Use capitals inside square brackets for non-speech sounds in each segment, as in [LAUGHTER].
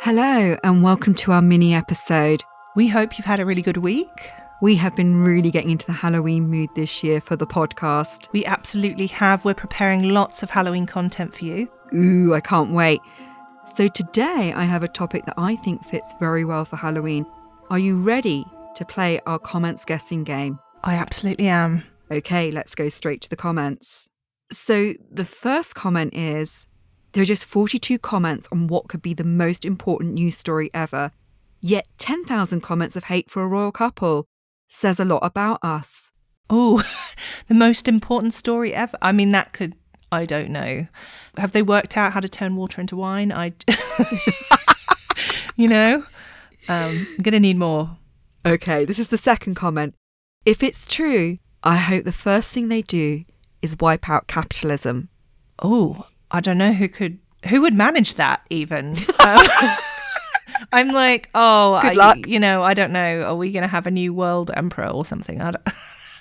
Hello, and welcome to our mini episode. We hope you've had a really good week. We have been really getting into the Halloween mood this year for the podcast. We absolutely have. We're preparing lots of Halloween content for you. Ooh, I can't wait. So, today I have a topic that I think fits very well for Halloween. Are you ready to play our comments guessing game? I absolutely am. Okay, let's go straight to the comments. So, the first comment is there are just 42 comments on what could be the most important news story ever, yet 10,000 comments of hate for a royal couple. Says a lot about us. Oh, [LAUGHS] the most important story ever. I mean, that could, I don't know. Have they worked out how to turn water into wine? I, [LAUGHS] you know, um, I'm going to need more. Okay, this is the second comment. If it's true, I hope the first thing they do is wipe out capitalism. Oh, I don't know who could, who would manage that even. [LAUGHS] Um, [LAUGHS] I'm like, oh, Good I- luck. you know, I don't know. Are we going to have a new world emperor or something? I don't.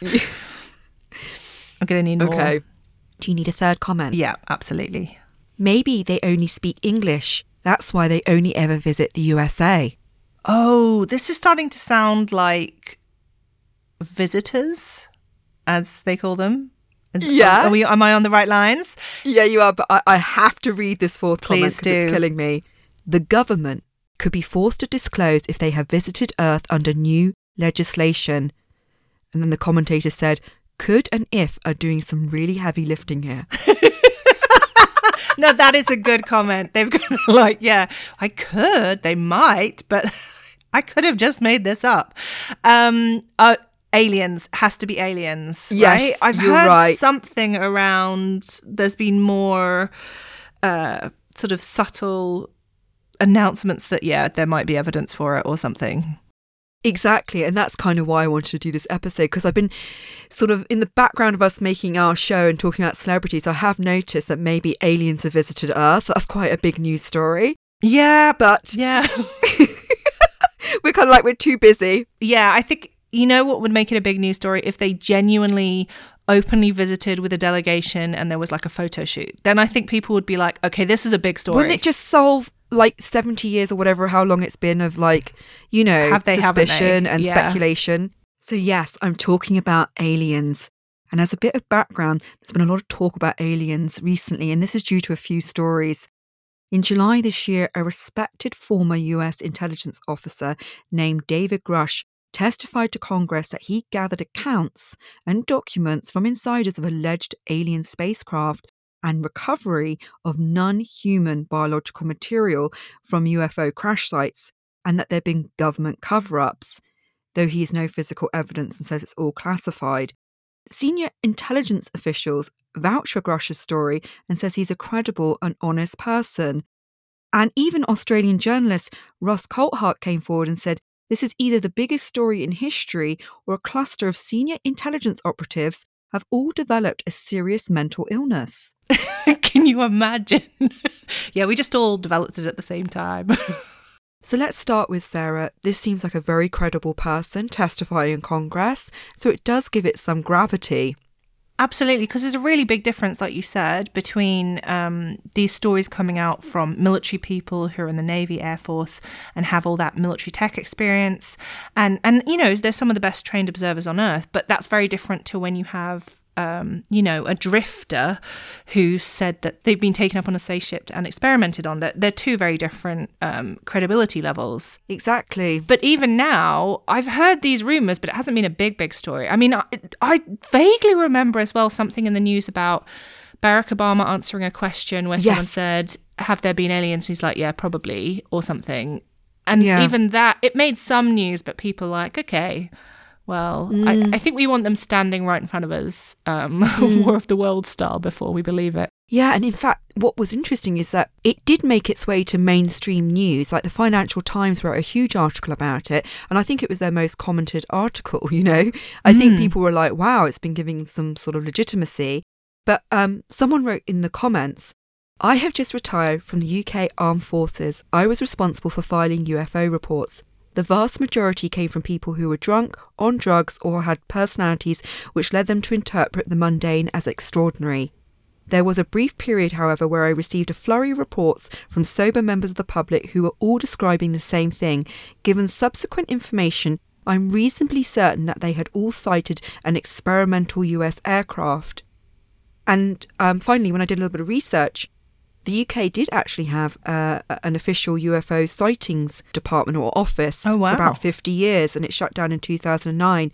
[LAUGHS] I'm going to need more. Okay. Do you need a third comment? Yeah, absolutely. Maybe they only speak English. That's why they only ever visit the USA. Oh, this is starting to sound like visitors, as they call them. Is- Yeah. Are we, am I on the right lines? Yeah, you are, but I, I have to read this fourth comment Please 'cause it's killing me. The government could be forced to disclose if they have visited Earth under new legislation. And then the commentator said, could and if are doing some really heavy lifting here. [LAUGHS] [LAUGHS] No, that is a good comment. They've got like, yeah, I could, they might, but [LAUGHS] I could have just made this up. Um, uh, aliens has to be aliens. Yes, right? I've heard right. something around. There's been more uh, sort of subtle announcements that yeah, there might be evidence for it or something. Exactly. And that's kind of why I wanted to do this episode because I've been sort of in the background of us making our show and talking about celebrities. I have noticed that maybe aliens have visited Earth. That's quite a big news story. Yeah, But yeah, [LAUGHS] we're kind of like, we're too busy. yeah. I think you know what would make it a big news story if they genuinely openly visited with a delegation and there was like a photo shoot then i think people would be like okay this is a big story Wouldn't it just solve like 70 years or whatever, how long it's been of like, you know, Have they, haven't they? suspicion and Yeah. speculation? So, yes, I'm talking about aliens. And as a bit of background, there's been a lot of talk about aliens recently, and this is due to a few stories. In July this year, a respected former US intelligence officer named David Grush testified to Congress that he gathered accounts and documents from insiders of alleged alien spacecraft and recovery of non human biological material from UFO crash sites, and that there have been government cover ups, though he has no physical evidence and says it's all classified. Senior intelligence officials vouch for Grush's story and says he's a credible and honest person. And even Australian journalist Ross Coulthart came forward and said this is either the biggest story in history or a cluster of senior intelligence operatives have all developed a serious mental illness. [LAUGHS] can you imagine [LAUGHS] yeah we just all developed it at the same time [LAUGHS] So let's start with Sarah. This seems like a very credible person testifying in Congress, so it does give it some gravity. Absolutely, because there's a really big difference, like you said, between um, these stories coming out from military people who are in the Navy, Air Force, and have all that military tech experience, and and you know, they're some of the best trained observers on Earth, but that's very different to when you have. Um, you know, a drifter who said that they've been taken up on a spaceship and experimented on. That they're two very different um, credibility levels. Exactly. But even now, I've heard these rumors, but it hasn't been a big, big story. I mean, I, I vaguely remember as well something in the news about Barack Obama answering a question where someone Yes. said, Have there been aliens? He's like, Yeah, probably, or something. And Yeah. even that, it made some news, but people like, Okay, well, Mm. I, I think we want them standing right in front of us, um, [LAUGHS] War of the World style, before we believe it. Yeah, and in fact, what was interesting is that it did make its way to mainstream news. Like the Financial Times wrote a huge article about it, and I think it was their most commented article. [LAUGHS] You know, I think Mm. people were like, "Wow, it's been giving some sort of legitimacy." But um, someone wrote in the comments, "I have just retired from the UK Armed Forces. I was responsible for filing UFO reports." The vast majority came from people who were drunk, on drugs, or had personalities which led them to interpret the mundane as extraordinary. There was a brief period, however, where I received a flurry of reports from sober members of the public who were all describing the same thing. Given subsequent information, I'm reasonably certain that they had all sighted an experimental US aircraft. And um, finally, when I did a little bit of research, the UK did actually have uh, an official UFO sightings department or office Oh, wow. for about 50 years, and it shut down in 2009.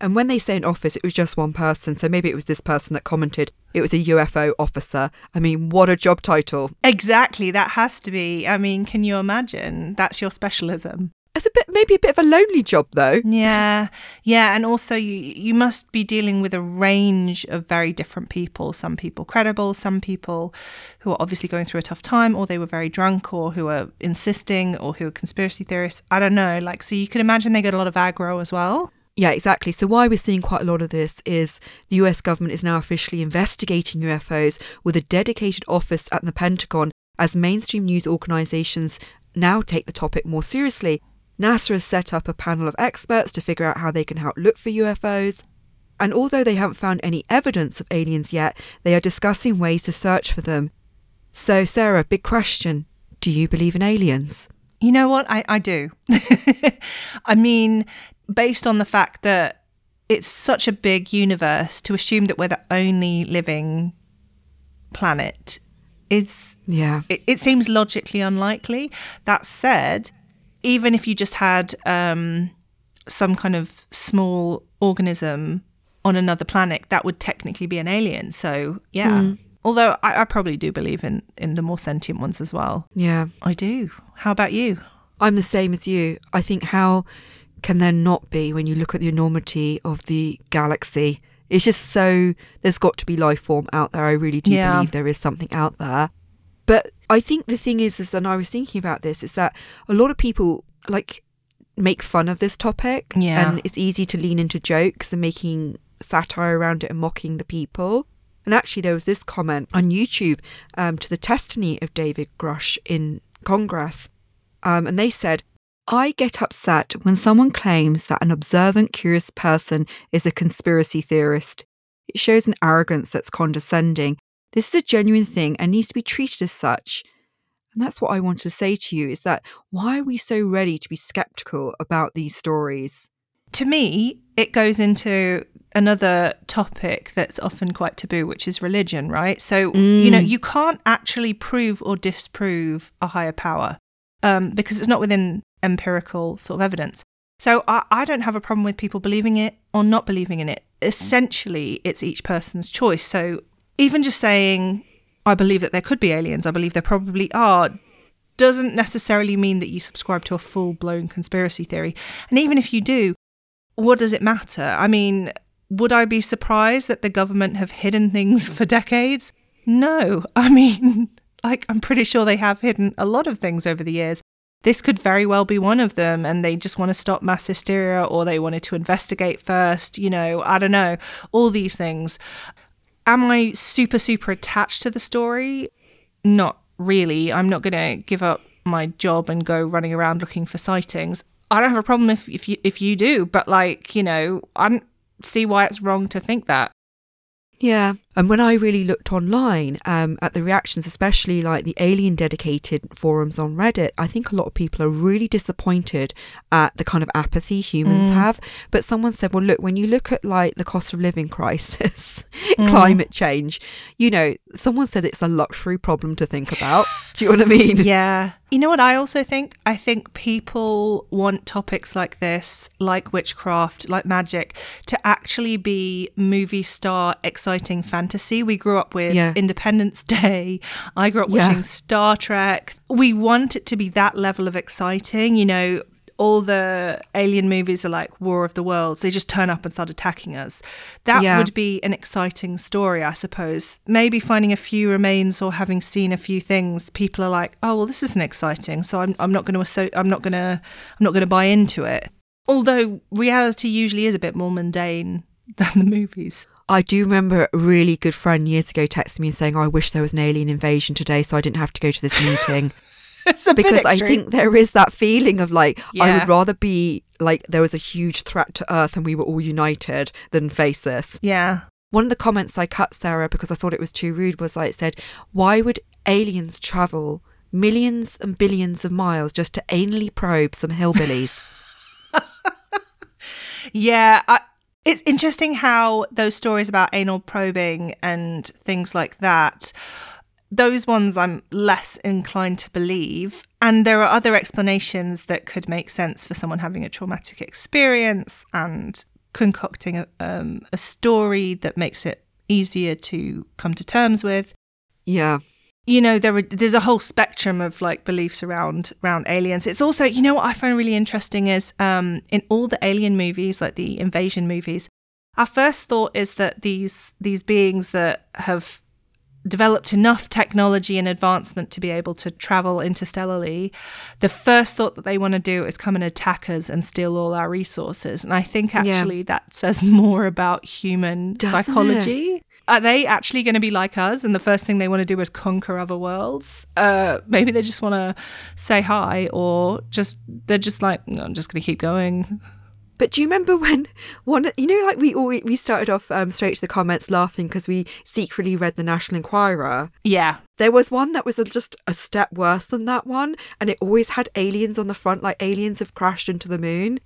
And when they say an office, it was just one person. So maybe it was this person that commented it was a UFO officer. I mean, what a job title. Exactly. That has to be. I mean, can you imagine? That's your specialism. It's a bit, maybe a bit of a lonely job though. Yeah, yeah, and also you you must be dealing with a range of very different people. Some people credible, some people who are obviously going through a tough time, or they were very drunk, or who are insisting, or who are conspiracy theorists. I don't know. Like, so you could imagine they get a lot of aggro as well. Yeah, exactly. So why we're seeing quite a lot of this is the US government is now officially investigating UFOs with a dedicated office at the Pentagon as mainstream news organizations now take the topic more seriously. NASA has set up a panel of experts to figure out how they can help look for UFOs. And although they haven't found any evidence of aliens yet, they are discussing ways to search for them. So, Sarah, big question Do you believe in aliens? You know what? I, I do. [LAUGHS] I mean, based on the fact that it's such a big universe, to assume that we're the only living planet is Yeah. it, it seems logically unlikely. That said, even if you just had um, some kind of small organism on another planet, that would technically be an alien. So yeah. Although I, I probably do believe in in the more sentient ones as well. Yeah. I do. How about you? I'm the same as you. I think how can there not be when you look at the enormity of the galaxy? It's just so there's got to be life form out there. I really do Yeah. believe there is something out there. But I think the thing is, is, and I was thinking about this, is that a lot of people like make fun of this topic, Yeah. and it's easy to lean into jokes and making satire around it and mocking the people. And actually, there was this comment on YouTube um, to the testimony of David Grush in Congress, um, and they said, I get upset when someone claims that an observant, curious person is a conspiracy theorist. It shows an arrogance that's condescending. This is a genuine thing and needs to be treated as such. And that's what I want to say to you is that why are we so ready to be skeptical about these stories? To me, it goes into another topic that's often quite taboo, which is religion, right? So, you know, you can't actually prove or disprove a higher power um, because it's not within empirical sort of evidence. So, I, I don't have a problem with people believing it or not believing in it. Essentially, it's each person's choice. So, even just saying, I believe that there could be aliens, I believe there probably are, doesn't necessarily mean that you subscribe to a full blown conspiracy theory. And even if you do, what does it matter? I mean, would I be surprised that the government have hidden things for decades? No. [LAUGHS] I mean, like, I'm pretty sure they have hidden a lot of things over the years. This could very well be one of them, and they just want to stop mass hysteria or they wanted to investigate first. You know, I don't know. All these things. Am I super, super attached to the story? Not really. I'm not going to give up my job and go running around looking for sightings. I don't have a problem if if you if you do, but like you know, I don't see why it's wrong to think that. Yeah. And when I really looked online um, at the reactions, especially like the alien dedicated forums on Reddit, I think a lot of people are really disappointed at the kind of apathy humans have. But someone said, well, look, when you look at like the cost of living crisis, [LAUGHS] climate change, you know, someone said it's a luxury problem to think about. Do you know what I mean? [LAUGHS] Yeah. You know what I also think? I think people want topics like this, like witchcraft, like magic, to actually be movie star exciting fantasy. We grew up with Yeah. Independence Day. I grew up Yeah. watching Star Trek. We want it to be that level of exciting. You know, all the alien movies are like War of the Worlds. They just turn up and start attacking us. That Yeah. would be an exciting story, I suppose. Maybe finding a few remains or having seen a few things, people are like, "Oh, well, this isn't exciting." So I'm I'm not going to asso- I'm not going to I'm not going to buy into it. Although reality usually is a bit more mundane [LAUGHS] than the movies. I do remember a really good friend years ago texting me and saying, oh, I wish there was an alien invasion today so I didn't have to go to this meeting. [LAUGHS] It's a bit because I think there is that feeling of like I would rather be like there was a huge threat to Earth and we were all united than face this. yeah. One of the comments I cut, Sarah, because I thought it was too rude, was like, it said, Why would aliens travel millions and billions of miles just to anally probe some hillbillies? [LAUGHS] Yeah, I, it's interesting how those stories about anal probing and things like that, those ones I'm less inclined to believe. And there are other explanations that could make sense for someone having a traumatic experience and concocting a, um, a story that makes it easier to come to terms with. yeah. You know there are, there's a whole spectrum of like beliefs around around aliens it's also you know what i find really interesting is um in all the alien movies like the invasion movies our first thought is that these these beings that have developed enough technology and advancement to be able to travel interstellarly the first thought that they want to do is come and attack us and steal all our resources and i think Yeah. actually that says [LAUGHS] more about human Doesn't it? Are they actually going to be like us and the first thing they want to do is conquer other worlds? Uh maybe they just want to say hi or just they're just like "No, i'm just going to keep going. But do you remember when one, you know, like we always, we started off um, straight to the comments laughing because we secretly read the National Enquirer. yeah. There was one that was a, just a step worse than that one, and it always had aliens on the front, like aliens have crashed into the moon,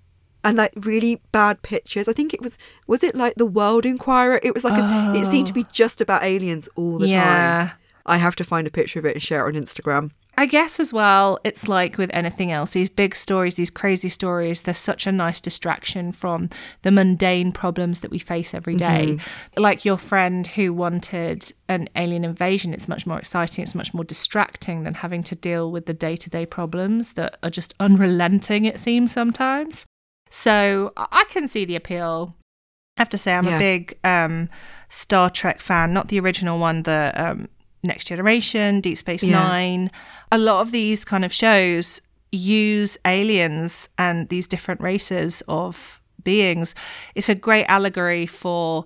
and like really bad pictures. I think it was was it like the World Enquirer? It was like a, it seemed to be oh. just about aliens all the Yeah. time. I have to find a picture of it and share it on Instagram. I guess as well, it's like with anything else, these big stories, these crazy stories, they're such a nice distraction from the mundane problems that we face every day. Mm-hmm. Like your friend who wanted an alien invasion, it's much more exciting, it's much more distracting than having to deal with the day to day problems that are just unrelenting, it seems sometimes. So I I can see the appeal. I have to say, I'm Yeah. a big um, Star Trek fan, not the original one, the um, Next Generation, Deep Space Yeah. Nine. A lot of these kind of shows use aliens and these different races of beings. It's a great allegory for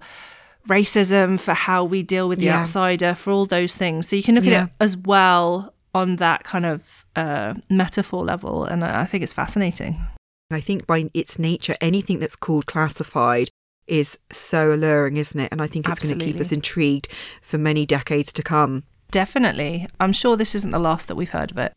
racism, for how we deal with the Yeah. outsider, for all those things. So you can look Yeah. at it as well on that kind of uh, metaphor level. And I I think it's fascinating. I think by its nature, anything that's called classified is so alluring, isn't it? And I think it's going to keep us intrigued for many decades to come. Definitely. I'm sure this isn't the last that we've heard of it.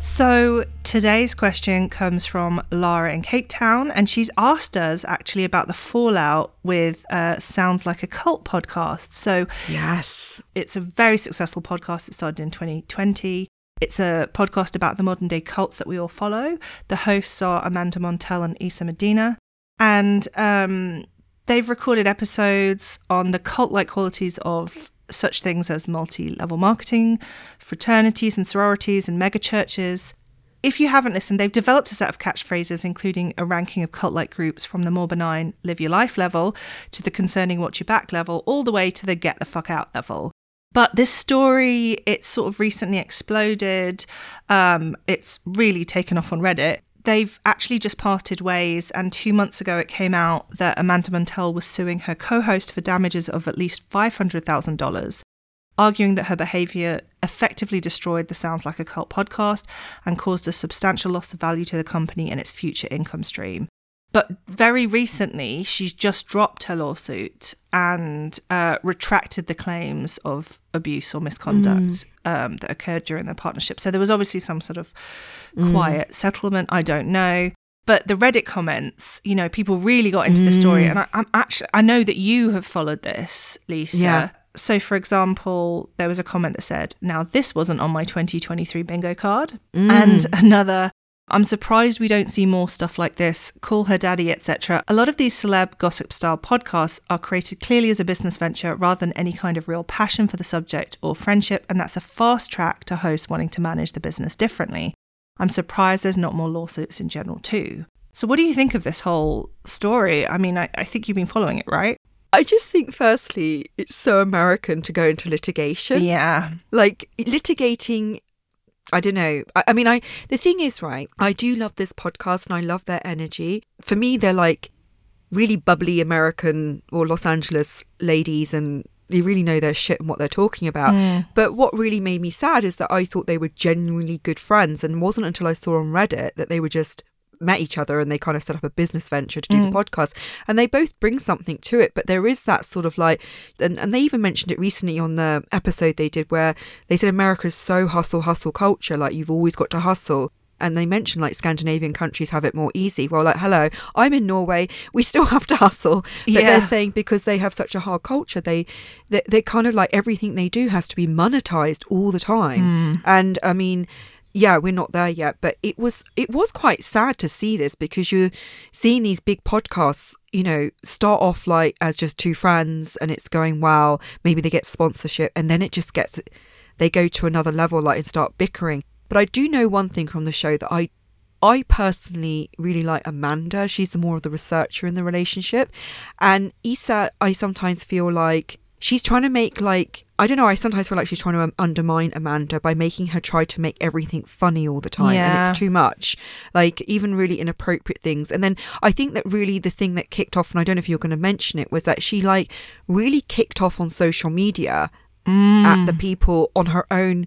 So, today's question comes from Lara in Cape Town, and she's asked us actually about the fallout with uh, Sounds Like a Cult podcast. So, Yes. it's a very successful podcast. It started in 2020. It's a podcast about the modern day cults that we all follow. The hosts are Amanda Montell and Isa Medina. And um, they've recorded episodes on the cult like qualities of such things as multi level marketing, fraternities and sororities, and megachurches. If you haven't listened, they've developed a set of catchphrases, including a ranking of cult like groups from the more benign live your life level to the concerning watch your back level, all the way to the get the fuck out level. But this story, it's sort of recently exploded. Um, it's really taken off on Reddit. They've actually just parted ways, and two months ago it came out that Amanda Montell was suing her co host for damages of at least $500,000, arguing that her behaviour effectively destroyed the Sounds Like a Cult podcast and caused a substantial loss of value to the company and its future income stream. But very recently, she's just dropped her lawsuit and uh, retracted the claims of abuse or misconduct um, that occurred during their partnership. So there was obviously some sort of quiet settlement. I don't know. But the Reddit comments, you know, people really got into the story. And I, I'm actually, I know that you have followed this, Lisa. Yeah. So, for example, there was a comment that said, Now, this wasn't on my 2023 bingo card. And [LAUGHS] another, I'm surprised we don't see more stuff like this. Call her daddy, etc. A lot of these celeb gossip style podcasts are created clearly as a business venture rather than any kind of real passion for the subject or friendship, and that's a fast track to hosts wanting to manage the business differently. I'm surprised there's not more lawsuits in general, too. So, what do you think of this whole story? I mean, I, I think you've been following it, right? I just think, firstly, it's so American to go into litigation. Yeah. Like litigating. I don't know. I, I mean, I the thing is, right? I do love this podcast and I love their energy. For me, they're like really bubbly American or Los Angeles ladies, and they really know their shit and what they're talking about. Hmm. But what really made me sad is that I thought they were genuinely good friends, and it wasn't until I saw on Reddit that they were just met each other and they kind of set up a business venture to do the mm. podcast and they both bring something to it but there is that sort of like and, and they even mentioned it recently on the episode they did where they said america's so hustle hustle culture like you've always got to hustle and they mentioned like Scandinavian countries have it more easy. Well, like, hello, I'm in Norway. We still have to hustle. But Yeah. they're saying because they have such a hard culture, they, they, they kind of like everything they do has to be monetized all the time. Mm. And I mean, yeah, we're not there yet, but it was it was quite sad to see this because you're seeing these big podcasts, you know, start off like as just two friends and it's going well, maybe they get sponsorship and then it just gets they go to another level like and start bickering. But I do know one thing from the show that I I personally really like Amanda. She's the more of the researcher in the relationship. And Isa, I sometimes feel like she's trying to make like I don't know, I sometimes feel like she's trying to um, undermine Amanda by making her try to make everything funny all the time and it's too much. Like even really inappropriate things. And then I think that really the thing that kicked off and I don't know if you're going to mention it was that she like really kicked off on social media at the people on her own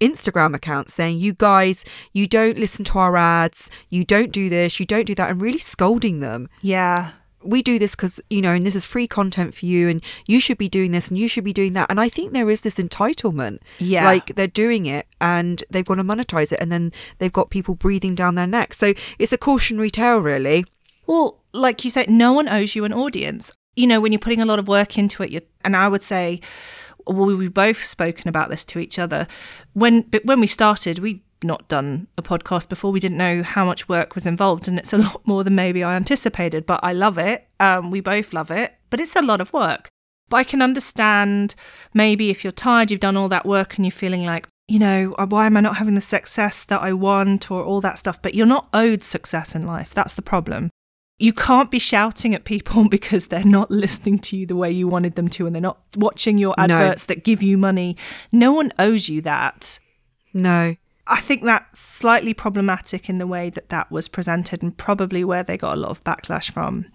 Instagram account saying, You guys, you don't listen to our ads, you don't do this, you don't do that, and really scolding them. Yeah. We do this because, you know, and this is free content for you, and you should be doing this and you should be doing that. And I think there is this entitlement. Yeah. Like they're doing it and they've got to monetize it, and then they've got people breathing down their neck. So it's a cautionary tale, really. Well, like you said, no one owes you an audience. You know, when you're putting a lot of work into it, you and I would say, well, we've both spoken about this to each other. When but when we started, we not done a podcast before. We didn't know how much work was involved, and it's a [LAUGHS] lot more than maybe I anticipated. But I love it. Um, we both love it, but it's a lot of work. But I can understand maybe if you're tired, you've done all that work, and you're feeling like, you know, uh, why am I not having the success that I want, or all that stuff. But you're not owed success in life. That's the problem you can't be shouting at people [LAUGHS] because they're not listening to you the way you wanted them to and they're not watching your No. adverts that give you money. No one owes you that. No. I think that's slightly problematic in the way that that was presented and probably where they got a lot of backlash from.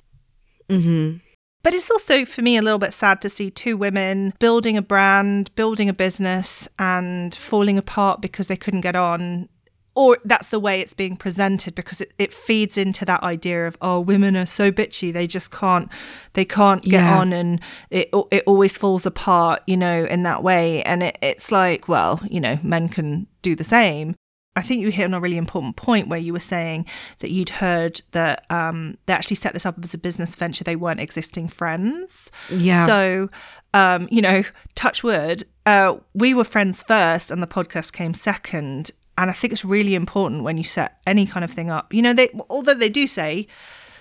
hmm But it's also for me a little bit sad to see two women building a brand, building a business, and falling apart because they couldn't get on. Or that's the way it's being presented because it, it feeds into that idea of oh women are so bitchy they just can't they can't get Yeah. on and it it always falls apart you know in that way and it, it's like well you know men can do the same I think you hit on a really important point where you were saying that you'd heard that um, they actually set this up as a business venture. They weren't existing friends. Yeah. So, um, you know, touch wood, uh, we were friends first and the podcast came second. And I think it's really important when you set any kind of thing up. You know, they although they do say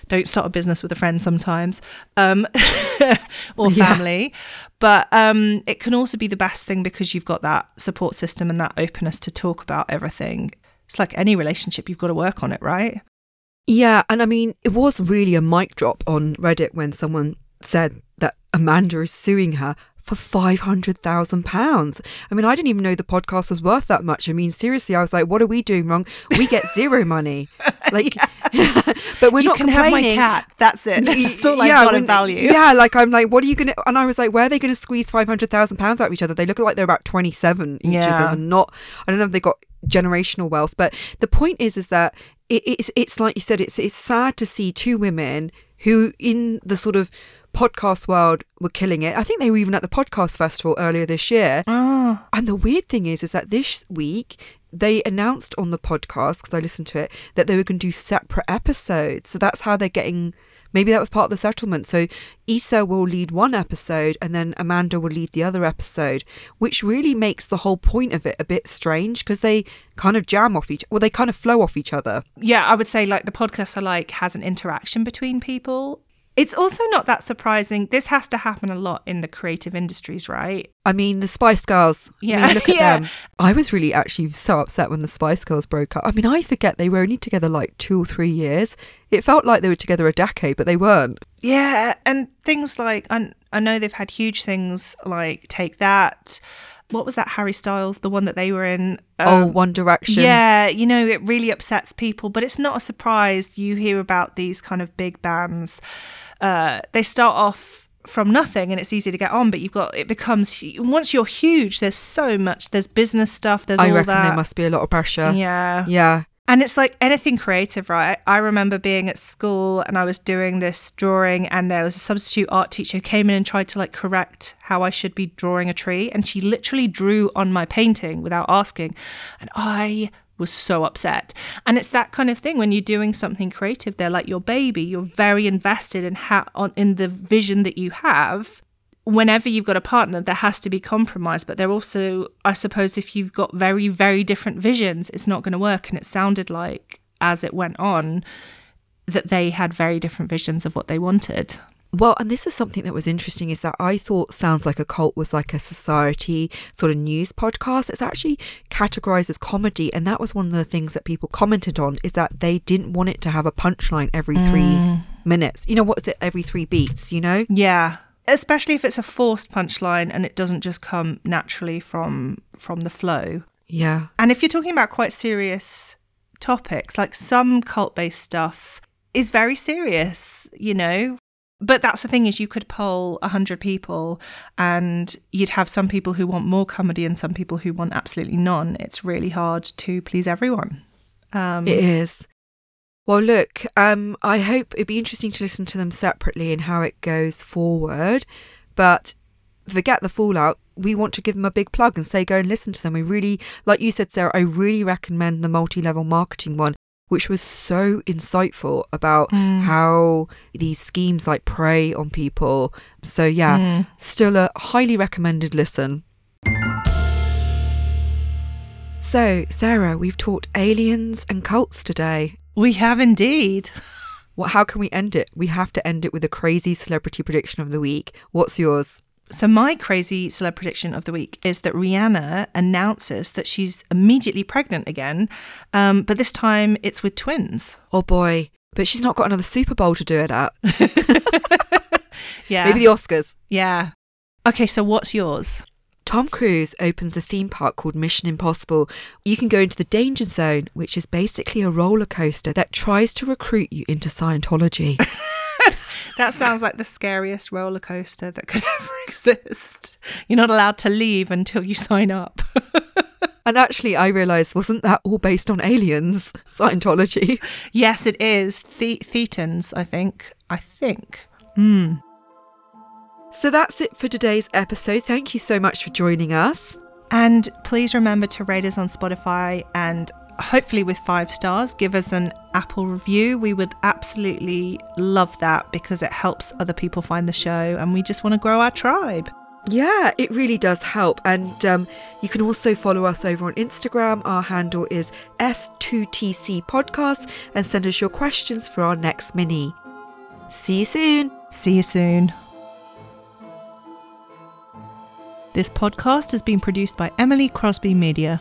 don't start a business with a friend sometimes um, [LAUGHS] or Yeah. family but um, it can also be the best thing because you've got that support system and that openness to talk about everything it's like any relationship you've got to work on it right Yeah, and I mean, it was really a mic drop on Reddit when someone said that Amanda is suing her for five hundred thousand pounds. I mean, I didn't even know the podcast was worth that much. I mean, seriously, I was like, "What are we doing wrong? We get [LAUGHS] zero money." Like, [LAUGHS] but we're you not can have my complaining. cat that's it that's all yeah, i've got in value Yeah, like I'm like, what are you gonna? And I was like, where are they gonna squeeze five hundred thousand pounds out of each other? They look like they're about twenty seven each of them, and not. I don't know if they got generational wealth, but the point is, is that it, it's it's like you said, it's it's sad to see two women who in the sort of podcast world were killing it. I think they were even at the podcast festival earlier this year. oh, And the weird thing is, is that this week they announced on the podcast because I listened to it that they were going to do separate episodes. So that's how they're getting. Maybe that was part of the settlement. So Isa will lead one episode and then Amanda will lead the other episode, which really makes the whole point of it a bit strange because they kind of jam off each. Well, they kind of flow off each other. yeah i would say like the podcast i like has an interaction between people it's also not that surprising this has to happen a lot in the creative industries right I mean, the Spice Girls. I Yeah, mean, look at [LAUGHS] yeah. them. I was really actually so upset when the Spice Girls broke up. I mean, I forget they were only together like two or three years. It felt like they were together a decade, but they weren't. Yeah, and things like I, I know they've had huge things like take that. What was that Harry Styles, the one that they were in? oh, Um, One Direction. yeah, you know it really upsets people, but it's not a surprise. You hear about these kind of big bands. Uh, they start off from nothing, and it's easy to get on, but you've got it becomes once you're huge. There's so much. There's business stuff. There's I all reckon that. there must be a lot of pressure. yeah. Yeah. And it's like anything creative, right? I remember being at school and I was doing this drawing, and there was a substitute art teacher who came in and tried to like correct how I should be drawing a tree. And she literally drew on my painting without asking. And I was so upset. And it's that kind of thing when you're doing something creative, they're like your baby. You're very invested in how on in the vision that you have whenever you've got a partner, there has to be compromise. But there also, I suppose, if you've got very, very different visions, it's not going to work. And it sounded like, as it went on, that they had very different visions of what they wanted. Well, and this is something that was interesting is that I thought Sounds Like a Cult was like a society sort of news podcast. It's actually categorized as comedy. And that was one of the things that people commented on is that they didn't want it to have a punchline every three Mm. minutes. You know, what's it, every three beats, you know? Yeah. Especially if it's a forced punchline and it doesn't just come naturally from from the flow. Yeah. And if you're talking about quite serious topics, like some cult based stuff is very serious, you know. But that's the thing is you could poll 100 people and you'd have some people who want more comedy and some people who want absolutely none. It's really hard to please everyone. Um, It is. Well, look, um, I hope it'd be interesting to listen to them separately and how it goes forward. But forget the fallout. We want to give them a big plug and say go and listen to them. We really, like you said, Sarah, I really recommend the multi level marketing one, which was so insightful about Mm. how these schemes like prey on people. So, yeah, Mm. still a highly recommended listen. So, Sarah, we've taught aliens and cults today. We have indeed. [LAUGHS] Well, how can we end it? We have to end it with a crazy celebrity prediction of the week. What's yours? So, my crazy celeb prediction of the week is that Rihanna announces that she's immediately pregnant again, um, but this time it's with twins. Oh boy, but she's not got another Super Bowl to do it at. [LAUGHS] [LAUGHS] Yeah. Maybe the Oscars. yeah. Okay, so what's yours? Tom Cruise opens a theme park called Mission Impossible. You can go into the Danger Zone, which is basically a roller coaster that tries to recruit you into Scientology. [LAUGHS] [LAUGHS] That sounds like the scariest roller coaster that could [LAUGHS] ever exist. You're not allowed to leave until you sign up. and actually, I realised, wasn't that all based on aliens? Scientology. yes, it is. The- Thetans, I think. I think. Hmm. So that's it for today's episode. Thank you so much for joining us. And please remember to rate us on Spotify and hopefully with five stars, give us an Apple review. We would absolutely love that because it helps other people find the show and we just want to grow our tribe. Yeah, it really does help. And um, you can also follow us over on Instagram. Our handle is S2TC Podcast and send us your questions for our next mini. See you soon. See you soon. This podcast has been produced by Emily Crosby Media.